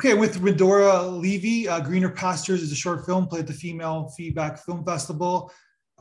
Okay, with Redora Levy, uh, Greener Pastures is a short film played at the Female Feedback Film Festival.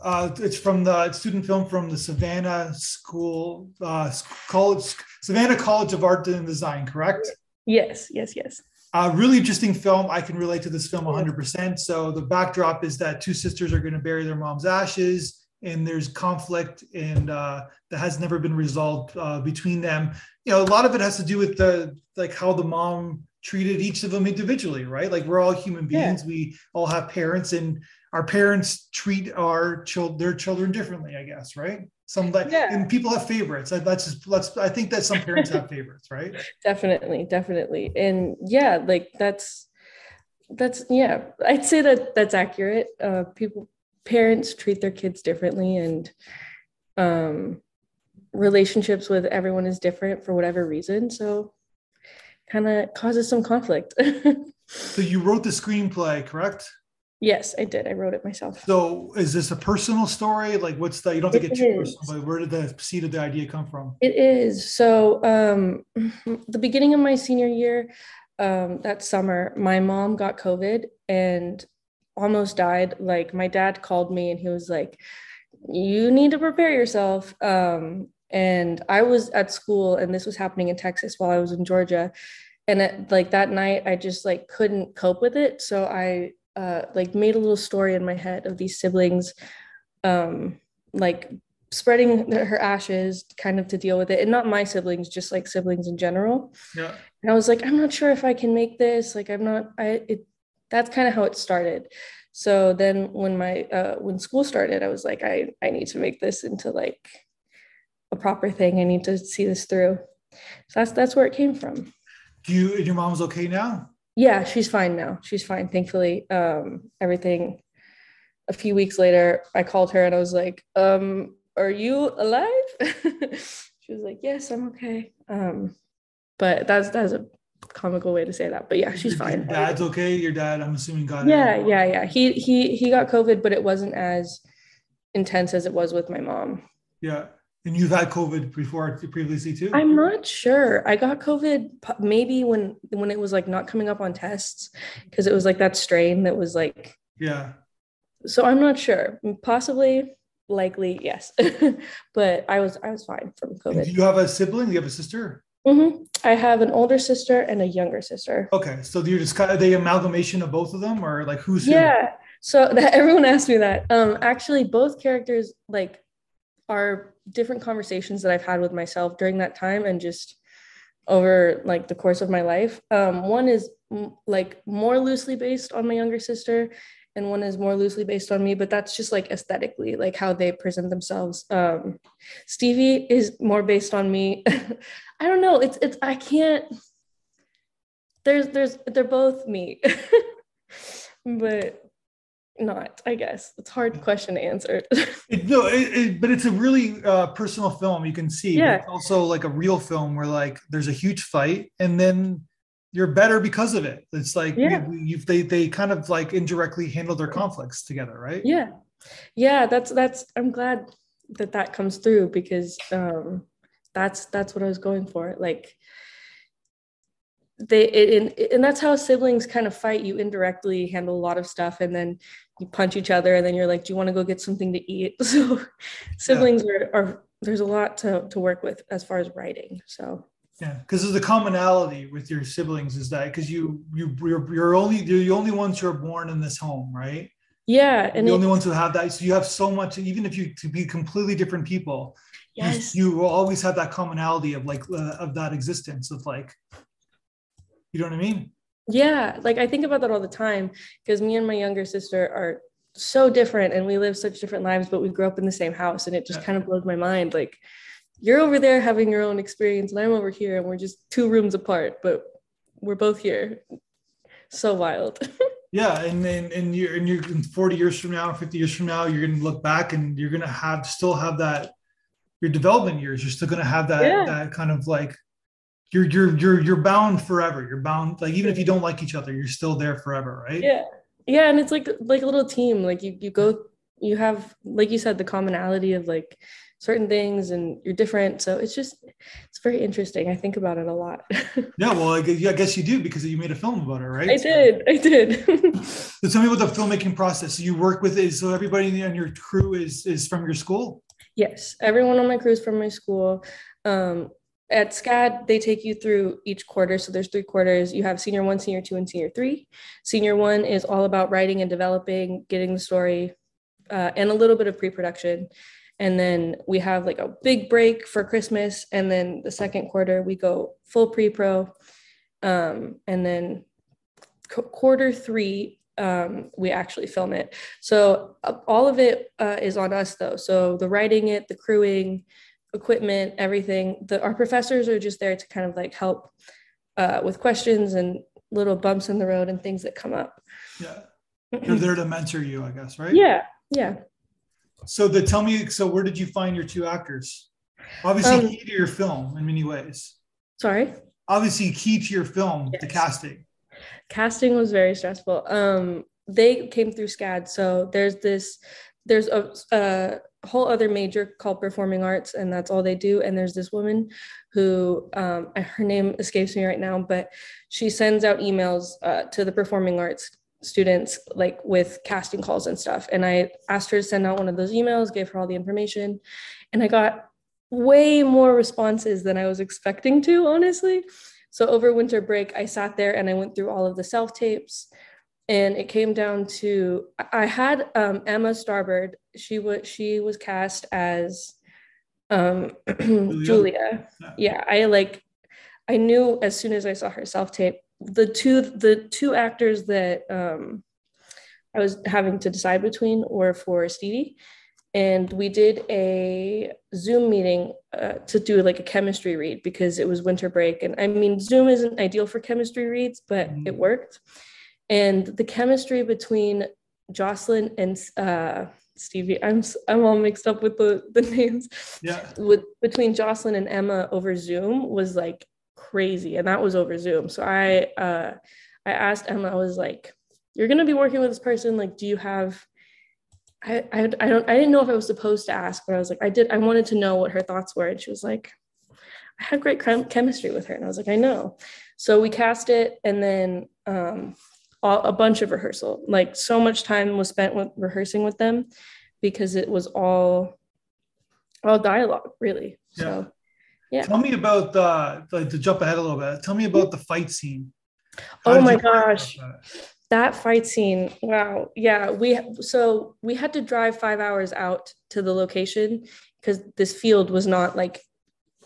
Uh, it's from the student film from the Savannah School uh, College, Savannah College of Art and Design, correct? Yes, yes, yes. Uh, really interesting film. I can relate to this film 100%. So the backdrop is that two sisters are going to bury their mom's ashes, and there's conflict, and uh, that has never been resolved uh, between them. You know, a lot of it has to do with the like how the mom treated each of them individually, right? Like we're all human beings. Yeah. We all have parents, and our parents treat our child their children differently, I guess, right? Some like yeah. and people have favorites. Let's just let's I think that some parents have favorites, right? Definitely, definitely. And yeah, like that's that's yeah, I'd say that that's accurate. Uh people parents treat their kids differently and um relationships with everyone is different for whatever reason. So kind of causes some conflict. so you wrote the screenplay, correct? Yes, I did. I wrote it myself. So is this a personal story? Like what's the you don't have to get too personal, but where did the seed of the idea come from? It is. So um the beginning of my senior year, um, that summer, my mom got COVID and almost died. Like my dad called me and he was like, You need to prepare yourself. Um, and I was at school and this was happening in Texas while I was in Georgia. And it, like that night, I just like couldn't cope with it. So I uh, like made a little story in my head of these siblings um, like spreading her ashes kind of to deal with it. And not my siblings just like siblings in general. Yeah. And i was like i'm not sure if i can make this. Like i'm not i it that's kind of how it started. So then when my uh when school started i was like i i need to make this into like a proper thing. I need to see this through. So that's that's where it came from. Do you and your mom's okay now? Yeah she's fine now. She's fine. Thankfully um everything a few weeks later i called her and i was like um are you alive? She was like yes i'm okay. Um but that's that's a comical way to say that. But yeah she's your, fine. dad's okay? Your dad i'm assuming got yeah it. yeah yeah. He he he got covid but it wasn't as intense as it was with my mom. Yeah and you've had COVID before previously too? I'm not sure. I got COVID maybe when when it was like not coming up on tests because it was like that strain that was like yeah. So I'm not sure. Possibly, likely, yes. but I was I was fine from COVID. And do you have a sibling? Do you have a sister? Mm-hmm. I have an older sister and a younger sister. Okay, so do you're just kind of the amalgamation of both of them, or like who's yeah. Who? So that everyone asked me that. Um, actually, both characters like are different conversations that I've had with myself during that time and just over like the course of my life. Um, one is m- like more loosely based on my younger sister, and one is more loosely based on me, but that's just like aesthetically, like how they present themselves. Um, Stevie is more based on me. I don't know. It's it's I can't. There's there's they're both me, but not i guess. It's hard question to answer. It, no it, it, but it's a really uh, personal film you can see yeah. it's also like a real film where like there's a huge fight and then you're better because of it. It's like yeah. you, they they kind of like indirectly handle their conflicts together right? Yeah. Yeah that's that's i'm glad that that comes through because um that's that's what i was going for. Like they it, and, and that's how siblings kind of fight. You indirectly handle a lot of stuff and then you punch each other and then you're like do you want to go get something to eat? So siblings yeah. are, are there's a lot to, to work with as far as writing so. Yeah because there's a commonality with your siblings is that because you you you're, you're only you're the only ones who are born in this home right? Yeah and the only ones who have that so you have so much even if you to be completely different people yes. you, you will always have that commonality of like uh, of that existence of like you know what I mean? Yeah, like I think about that all the time because me and my younger sister are so different and we live such different lives, but we grew up in the same house and it just yeah. kind of blows my mind. Like you're over there having your own experience and I'm over here and we're just two rooms apart, but we're both here. So wild. yeah, and and, and you're and you're 40 years from now, 50 years from now, you're gonna look back and you're gonna have still have that your development years, you're still gonna have that yeah. that kind of like you're you're you're you're bound forever. You're bound like even if you don't like each other, you're still there forever, right? Yeah. Yeah, and it's like like a little team. Like you you go you have like you said the commonality of like certain things and you're different. So it's just, it's very interesting. I think about it a lot. yeah, well, I guess you do because you made a film about it, right? I did. I did. so tell me about the filmmaking process. You work with it. So everybody on your crew is, is from your school? Yes. Everyone on my crew is from my school. Um, at SCAD, they take you through each quarter. So there's three quarters. You have senior one, senior two, and senior three. Senior one is all about writing and developing, getting the story, uh, and a little bit of pre-production. And then we have like a big break for Christmas. And then the second quarter, we go full pre-pro. Um, and then qu- quarter three, um, we actually film it. So uh, all of it uh, is on us though. So the writing it, the crewing, equipment, everything. The, our professors are just there to kind of like help uh, with questions and little bumps in the road and things that come up. Yeah. They're there to mentor you, I guess, right? Yeah. Yeah. So the tell me, so where did you find your two actors? Obviously um, key to your film in many ways. Sorry? Obviously key to your film, yes. the casting. Casting was very stressful. Um, they came through SCAD. So there's this, there's a, a whole other major called performing arts and that's all they do. And there's this woman who um, her name escapes me right now but she sends out emails uh, to the performing arts students like with casting calls and stuff. And i asked her to send out one of those emails gave her all the information and i got way more responses than i was expecting to honestly. So over winter break i sat there and i went through all of the self tapes and it came down to I had um, Emma Starbird. She was she was cast as um, Julia. Julia. Yeah. I like I knew as soon as I saw her self tape. The two the two actors that um, I was having to decide between were for Stevie, and we did a Zoom meeting uh, to do like a chemistry read because it was winter break. And I mean, Zoom isn't ideal for chemistry reads, but mm-hmm. it worked and the chemistry between Jocelyn and uh, Stevie, I'm I'm all mixed up with the the names. Yeah. With between Jocelyn and Emma over Zoom was like crazy, and that was over Zoom. So I uh, I asked Emma, I was like, "You're gonna be working with this person. Like, do you have?" I, I, I don't I didn't know if I was supposed to ask, but I was like, I did. I wanted to know what her thoughts were, and she was like, I had great chem- chemistry with her, and I was like, I know. So we cast it, and then um, all, a bunch of rehearsal. Like so much time was spent with rehearsing with them because it was all all dialogue, really. Yeah. So yeah. Tell me about the like to jump ahead a little bit. Tell me about the fight scene. How oh my gosh. That? that fight scene. Wow. Yeah, we so we had to drive 5 hours out to the location because this field was not like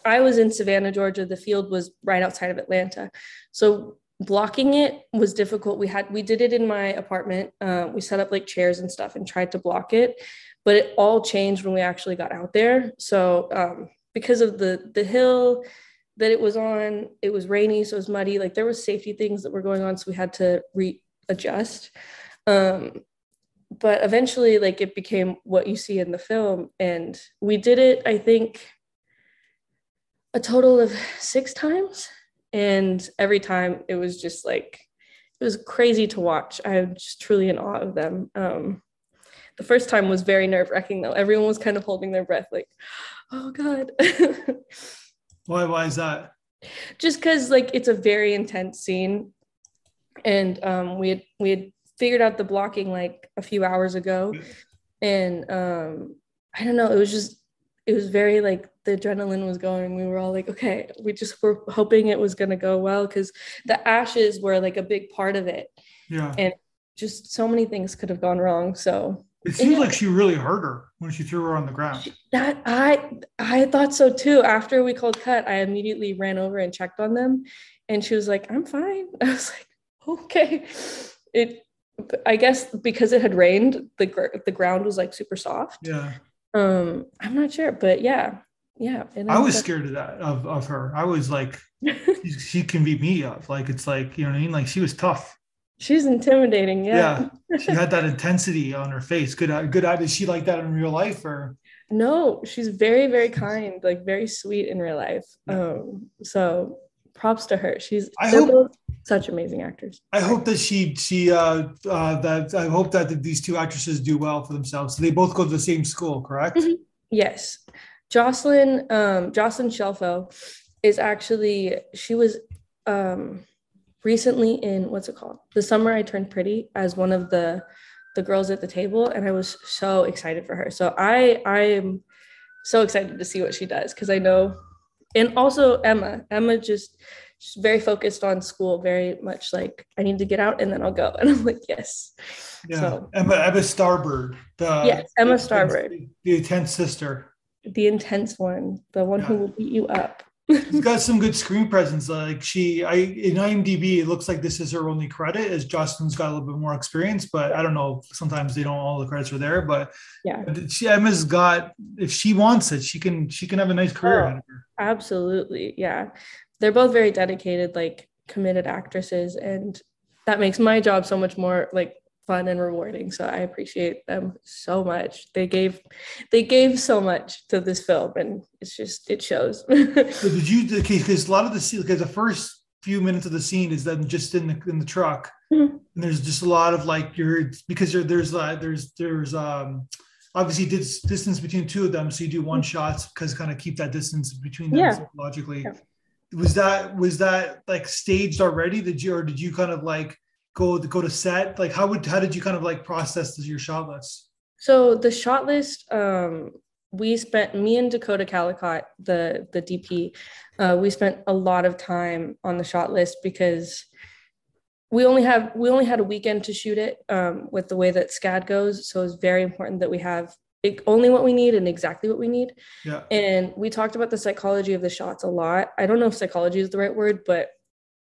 I was in Savannah, Georgia. The field was right outside of Atlanta. So blocking it was difficult. We had we did it in my apartment uh, we set up like chairs and stuff and tried to block it but it all changed when we actually got out there. So um, because of the the hill that it was on it was rainy so it was muddy like there was safety things that were going on so we had to readjust. Um, but eventually like it became what you see in the film and we did it i think a total of six times and every time it was just like it was crazy to watch. I was just truly in awe of them. Um, the first time was very nerve-wracking though. Everyone was kind of holding their breath like oh god. Why why is that? Just because like it's a very intense scene. And um, we had we had figured out the blocking like a few hours ago. And um, i don't know. It was just it was very like the adrenaline was going. We were all like, okay, we just were hoping it was going to go well because the ashes were like a big part of it. Yeah. And just so many things could have gone wrong. So it seems like she really hurt her when she threw her on the ground. That I I thought so too. After we called cut, I immediately ran over and checked on them, and she was like, "I'm fine." I was like, "Okay." It, I guess because it had rained, the the ground was like super soft. Yeah. Um, I'm not sure, but yeah, yeah. I was scared of that of, of her. I was like, she can beat me up. Like it's like you know what I mean. Like she was tough. She's intimidating. Yeah. Yeah. She had that intensity on her face. Good. Good. Is she like that in real life or? No, she's very very kind. Like very sweet in real life. Um. So props to her. She's. I hope such amazing actors. I hope that she she uh, uh that I hope that these two actresses do well for themselves. So they both go to the same school, correct? Mm-hmm. Yes. Jocelyn, um, Jocelyn Shelfo is actually she was um recently in what's it called? The summer I turned pretty as one of the the girls at the table, and I was so excited for her. So I I am so excited to see what she does because I know, and also Emma. Emma just she's very focused on school, very much like I need to get out and then I'll go. And I'm like, yes. Yeah, so, Emma Emma Starbird. The yes, Emma Starbird, the, the intense sister. The intense one, the one yeah. who will beat you up. She's got some good screen presence. Like she, I in IMDb, it looks like this is her only credit. As Justin's got a little bit more experience, but I don't know. Sometimes they don't all the credits are there, but yeah, she Emma's got. If she wants it, she can. She can have a nice career. Oh, absolutely, yeah. They're both very dedicated, like committed actresses, and that makes my job so much more like fun and rewarding so i appreciate them so much they gave they gave so much to this film and it's just it shows so did you because a lot of the scene because the first few minutes of the scene is them just in the in the truck mm-hmm. and there's just a lot of like you're because there's uh, there's there's um obviously dis- distance between two of them so you do one mm-hmm. shots because kind of keep that distance between them yeah. psychologically yeah. Was that was that like staged already did you or did you kind of like go to go to set? Like how would how did you kind of like process your shot list? So the shot list, um, we spent me and Dakota Calicott, the the DP, uh, we spent a lot of time on the shot list because we only have we only had a weekend to shoot it um, with the way that SCAD goes. So it's very important that we have only what we need and exactly what we need. Yeah. And we talked about the psychology of the shots a lot. I don't know if psychology is the right word, but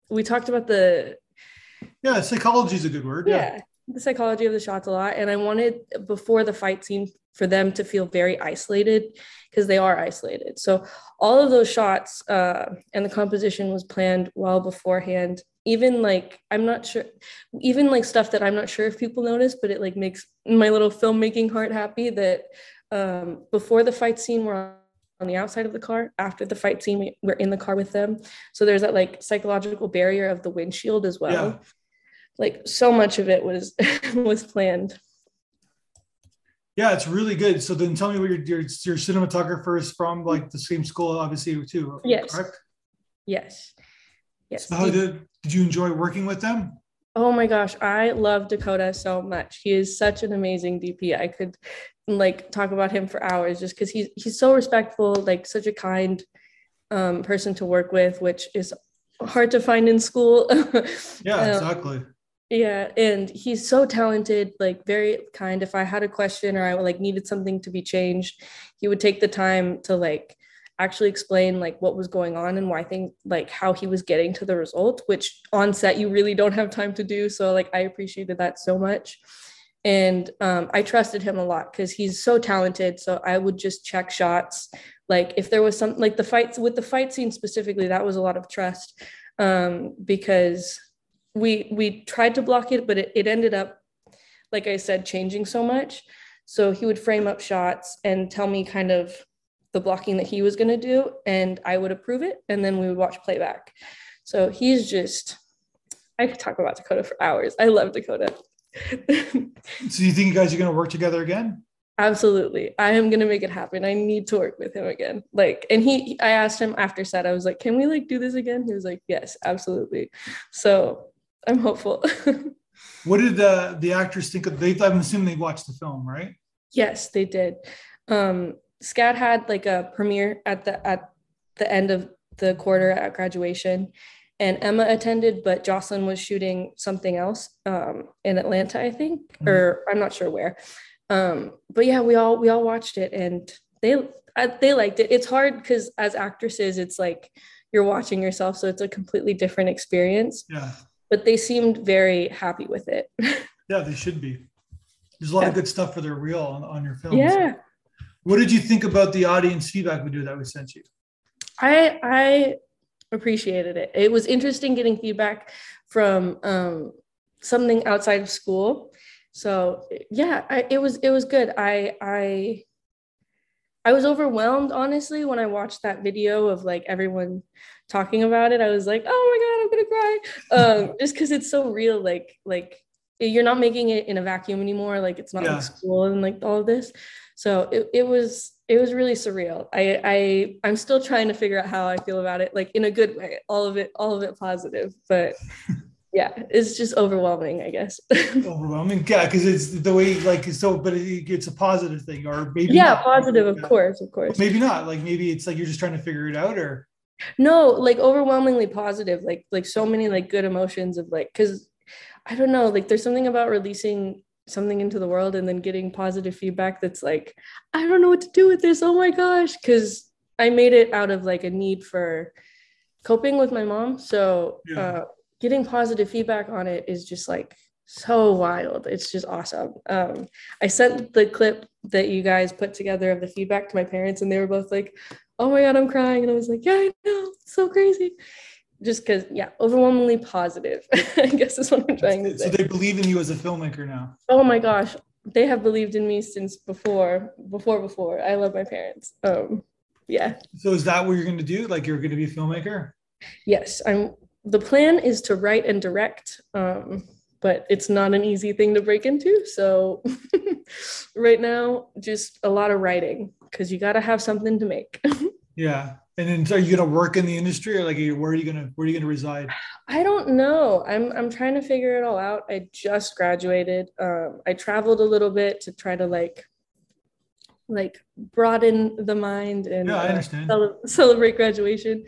we talked about the yeah, psychology is a good word. Yeah. yeah. The psychology of the shots a lot. And I wanted before the fight scene for them to feel very isolated because they are isolated. So all of those shots uh, and the composition was planned well beforehand. Even like I'm not sure, even like stuff that I'm not sure if people notice, but it like makes my little filmmaking heart happy that um, before the fight scene we're on the outside of the car. After the fight scene, we, we're in the car with them. So there's that like psychological barrier of the windshield as well. Yeah. Like so much of it was was planned. Yeah, it's really good. So then tell me what your your, your cinematographer is from like the same school, obviously too. Yes. Correct? Yes. Yes. So how did did you enjoy working with them? Oh my gosh, I love Dakota so much. He is such an amazing DP. I could like talk about him for hours just because he's he's so respectful, like such a kind um, person to work with, which is hard to find in school. yeah, um, exactly. Yeah, and he's so talented, like very kind. If I had a question or I like needed something to be changed, he would take the time to like actually explain like what was going on and why things like how he was getting to the result, which on set you really don't have time to do. So like I appreciated that so much. And um, i trusted him a lot because he's so talented. So i would just check shots. Like if there was some like the fights with the fight scene specifically that was a lot of trust um, because we we tried to block it but it, it ended up like i said changing so much. So he would frame up shots and tell me kind of the blocking that he was going to do and i would approve it and then we would watch playback so he's just i could talk about dakota for hours i love dakota so you think you guys are going to work together again? Absolutely. I am going to make it happen. I need to work with him again. Like, and he, I asked him after set, I was like, can we like do this again? He was like, yes, absolutely. So I'm hopeful. what did the, the actors think of, they, I'm assuming they watched the film, right? Yes, they did. Um, SCAD had like a premiere at the, at the end of the quarter at graduation and Emma attended, but Jocelyn was shooting something else um, in Atlanta, I think, mm-hmm. or I'm not sure where. Um, but yeah, we all we all watched it, and they uh, they liked it. It's hard because as actresses, it's like you're watching yourself, so it's a completely different experience. Yeah. But they seemed very happy with it. yeah, they should be. There's a lot yeah. of good stuff for their reel on, on your film. Yeah. What did you think about the audience feedback video that we sent you? I I appreciated it. It was interesting getting feedback from um, something outside of school. So yeah, I, it was it was good. I I I was overwhelmed honestly when I watched that video of like everyone talking about it. I was like, oh my god, I'm gonna cry, um, just because it's so real. Like like you're not making it in a vacuum anymore. Like it's not yeah. like school and like all of this. So it, it was it was really surreal. I I I'm still trying to figure out how I feel about it, like in a good way. All of it, all of it positive, but yeah, it's just overwhelming, I guess. overwhelming, yeah, because it's the way like so, but it, it's a positive thing, or maybe yeah, not. positive, of course, of course. Maybe not. Like maybe it's like you're just trying to figure it out, or no, like overwhelmingly positive. Like like so many like good emotions of like because I don't know, like there's something about releasing something into the world and then getting positive feedback that's like i don't know what to do with this. Oh my gosh. Because i made it out of like a need for coping with my mom. So yeah. uh, getting positive feedback on it is just like so wild. It's just awesome. Um, i sent the clip that you guys put together of the feedback to my parents and they were both like oh my god i'm crying. And i was like yeah i know. So crazy just because yeah overwhelmingly positive i guess is what i'm trying to say so they believe in you as a filmmaker now. Oh my gosh. They have believed in me since before before before. I love my parents. Um yeah. So is that what you're going to do? Like you're going to be a filmmaker? Yes i'm the plan is to write and direct um but it's not an easy thing to break into. So right now just a lot of writing because you got to have something to make yeah and then, so are you going to work in the industry, or like, where are you going to where are you to reside? I don't know. I'm I'm trying to figure it all out. I just graduated. Um, I traveled a little bit to try to like like broaden the mind and yeah, I uh, understand. Uh, celebrate graduation.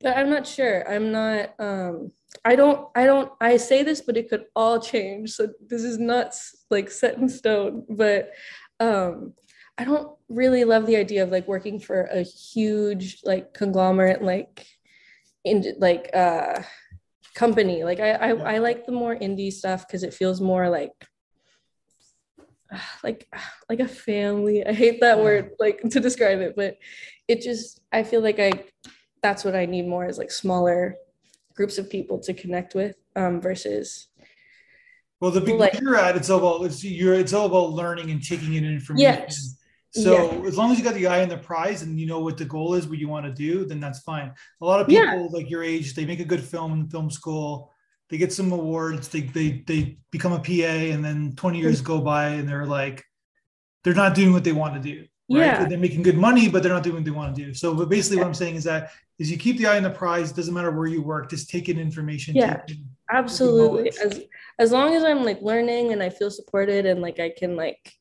But I'm not sure. I'm not. Um, I don't. I don't. I say this, but it could all change. So this is not like set in stone. But um, I don't really love the idea of like working for a huge like conglomerate like in like uh company. Like I I, I like the more indie stuff because it feels more like like like a family. I hate that word like to describe it, but it just I feel like I that's what I need more is like smaller groups of people to connect with um versus well the big like, you're at it's all about it's you're it's all about learning and taking in information yes so yeah. as long as you got the eye on the prize and you know what the goal is, what you want to do, then that's fine. A lot of people yeah. like your age, they make a good film in film school, they get some awards, they they they become a PA, and then 20 years go by and they're like, they're not doing what they want to do. Right? Yeah. They're making good money, but they're not doing what they want to do. So but basically yeah. what I'm saying is that is you keep the eye on the prize, doesn't matter where you work, just take in information. Yeah. In, absolutely. As as long as I'm like learning and I feel supported and like I can like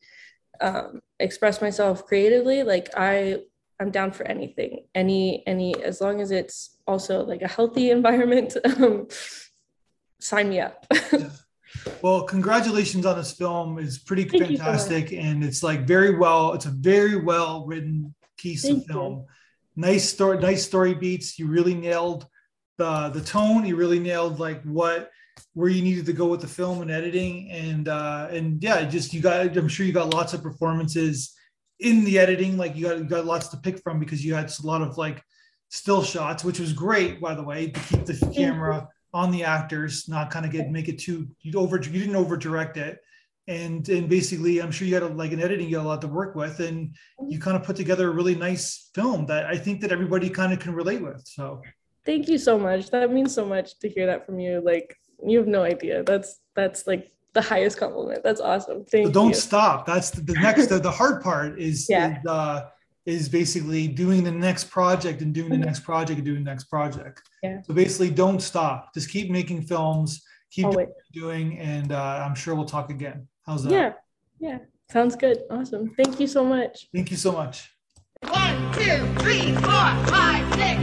um, express myself creatively, like I I'm down for anything. Any any as long as it's also like a healthy environment. Um, sign me up. Well, congratulations on this film. It's pretty Thank fantastic, and it's like very well. It's a very well written piece Thank of film. You. Nice story, nice story beats. You really nailed the the tone. You really nailed like what where you needed to go with the film and editing. And uh and yeah just you got i'm sure you got lots of performances in the editing like you got you got lots to pick from because you had a lot of like still shots which was great by the way to keep the camera on the actors not kind of get make it too you over you didn't over direct it. And and basically i'm sure you had a, like an editing you had a lot to work with and you kind of put together a really nice film that i think that everybody kind of can relate with so. Thank you so much. That means so much to hear that from you like you have no idea. That's that's like the highest compliment. That's awesome. Thank but don't you. stop. That's the, the next. the, the hard part is yeah. is, uh, is basically doing the next project and doing the next project and doing the next project. Yeah. So basically, don't stop. Just keep making films. Keep doing, doing, and uh, I'm sure we'll talk again. How's that? Yeah. Yeah. Sounds good. Awesome. Thank you so much. Thank you so much. One, two, three, four, five, six,